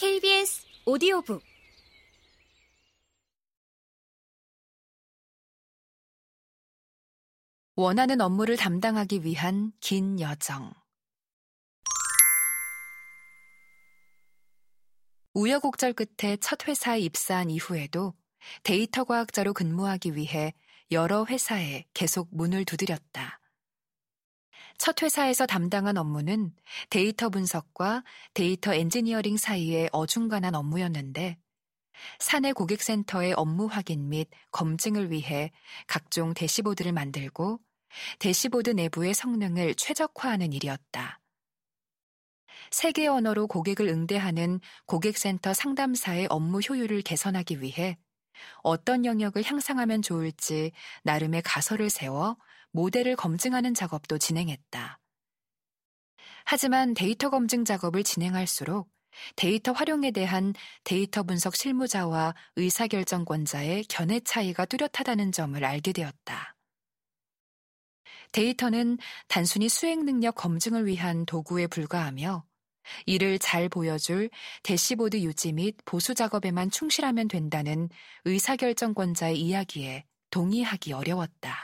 KBS 오디오북 원하는 업무를 담당하기 위한 긴 여정. 우여곡절 끝에 첫 회사에 입사한 이후에도 데이터 과학자로 근무하기 위해 여러 회사에 계속 문을 두드렸다. 첫 회사에서 담당한 업무는 데이터 분석과 데이터 엔지니어링 사이의 어중간한 업무였는데 사내 고객센터의 업무 확인 및 검증을 위해 각종 대시보드를 만들고 대시보드 내부의 성능을 최적화하는 일이었다. 세 개 언어로 고객을 응대하는 고객센터 상담사의 업무 효율을 개선하기 위해 어떤 영역을 향상하면 좋을지 나름의 가설을 세워 모델을 검증하는 작업도 진행했다. 하지만 데이터 검증 작업을 진행할수록 데이터 활용에 대한 데이터 분석 실무자와 의사결정권자의 견해 차이가 뚜렷하다는 점을 알게 되었다. 데이터는 단순히 수행 능력 검증을 위한 도구에 불과하며 이를 잘 보여줄 대시보드 유지 및 보수 작업에만 충실하면 된다는 의사결정권자의 이야기에 동의하기 어려웠다.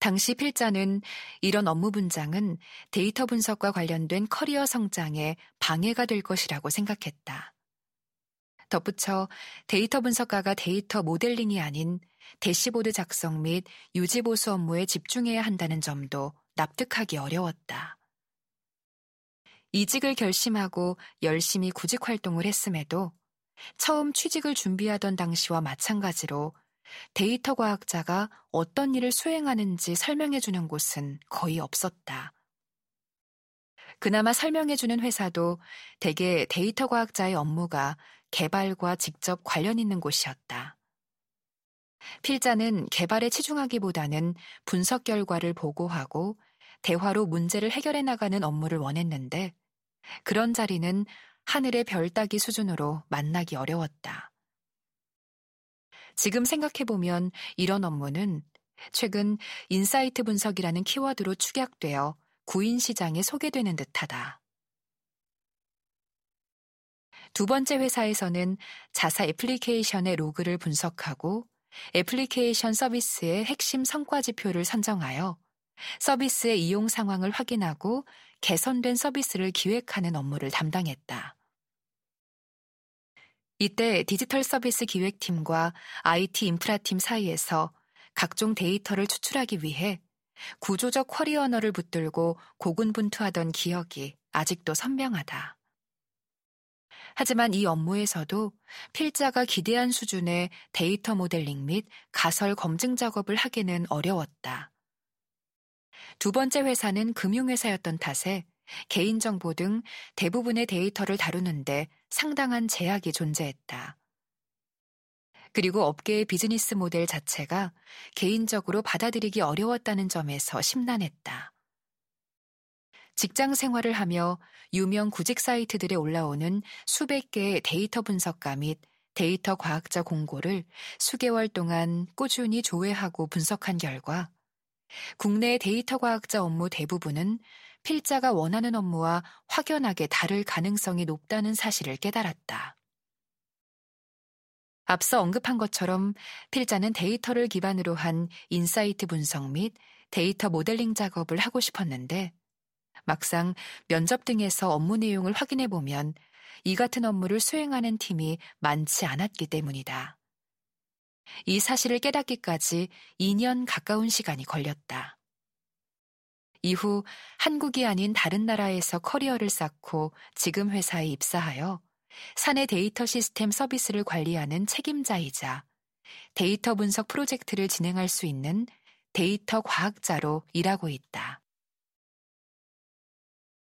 당시 필자는 이런 업무 분장은 데이터 분석과 관련된 커리어 성장에 방해가 될 것이라고 생각했다. 덧붙여 데이터 분석가가 데이터 모델링이 아닌 대시보드 작성 및 유지보수 업무에 집중해야 한다는 점도 납득하기 어려웠다. 이직을 결심하고 열심히 구직 활동을 했음에도 처음 취직을 준비하던 당시와 마찬가지로 데이터 과학자가 어떤 일을 수행하는지 설명해 주는 곳은 거의 없었다. 그나마 설명해 주는 회사도 대개 데이터 과학자의 업무가 개발과 직접 관련 있는 곳이었다. 필자는 개발에 치중하기보다는 분석 결과를 보고하고 대화로 문제를 해결해 나가는 업무를 원했는데 그런 자리는 하늘의 별 따기 수준으로 만나기 어려웠다. 지금 생각해보면 이런 업무는 최근 insight 분석이라는 키워드로 축약되어 구인 시장에 소개되는 듯하다. 두 번째 회사에서는 자사 애플리케이션의 로그를 분석하고 애플리케이션 서비스의 핵심 성과 지표를 선정하여 서비스의 이용 상황을 확인하고 개선된 서비스를 기획하는 업무를 담당했다. 이때 디지털 서비스 기획팀과 IT 인프라팀 사이에서 각종 데이터를 추출하기 위해 구조적 쿼리 언어를 붙들고 고군분투하던 기억이 아직도 선명하다. 하지만 이 업무에서도 필자가 기대한 수준의 데이터 모델링 및 가설 검증 작업을 하기는 어려웠다. 두 번째 회사는 금융회사였던 탓에 개인정보 등 대부분의 데이터를 다루는데 상당한 제약이 존재했다. 그리고 업계의 비즈니스 모델 자체가 개인적으로 받아들이기 어려웠다는 점에서 심란했다. 직장 생활을 하며 유명 구직 사이트들에 올라오는 수백 개의 데이터 분석가 및 데이터 과학자 공고를 수개월 동안 꾸준히 조회하고 분석한 결과 국내 데이터 과학자 업무 대부분은 필자가 원하는 업무와 확연하게 다를 가능성이 높다는 사실을 깨달았다. 앞서 언급한 것처럼 필자는 데이터를 기반으로 한 insight 분석 및 데이터 모델링 작업을 하고 싶었는데 막상 면접 등에서 업무 내용을 확인해 보면 이 같은 업무를 수행하는 팀이 많지 않았기 때문이다. 이 사실을 깨닫기까지 2년 가까운 시간이 걸렸다. 이후 한국이 아닌 다른 나라에서 커리어를 쌓고 지금 회사에 입사하여 사내 데이터 시스템 서비스를 관리하는 책임자이자 데이터 분석 프로젝트를 진행할 수 있는 데이터 과학자로 일하고 있다.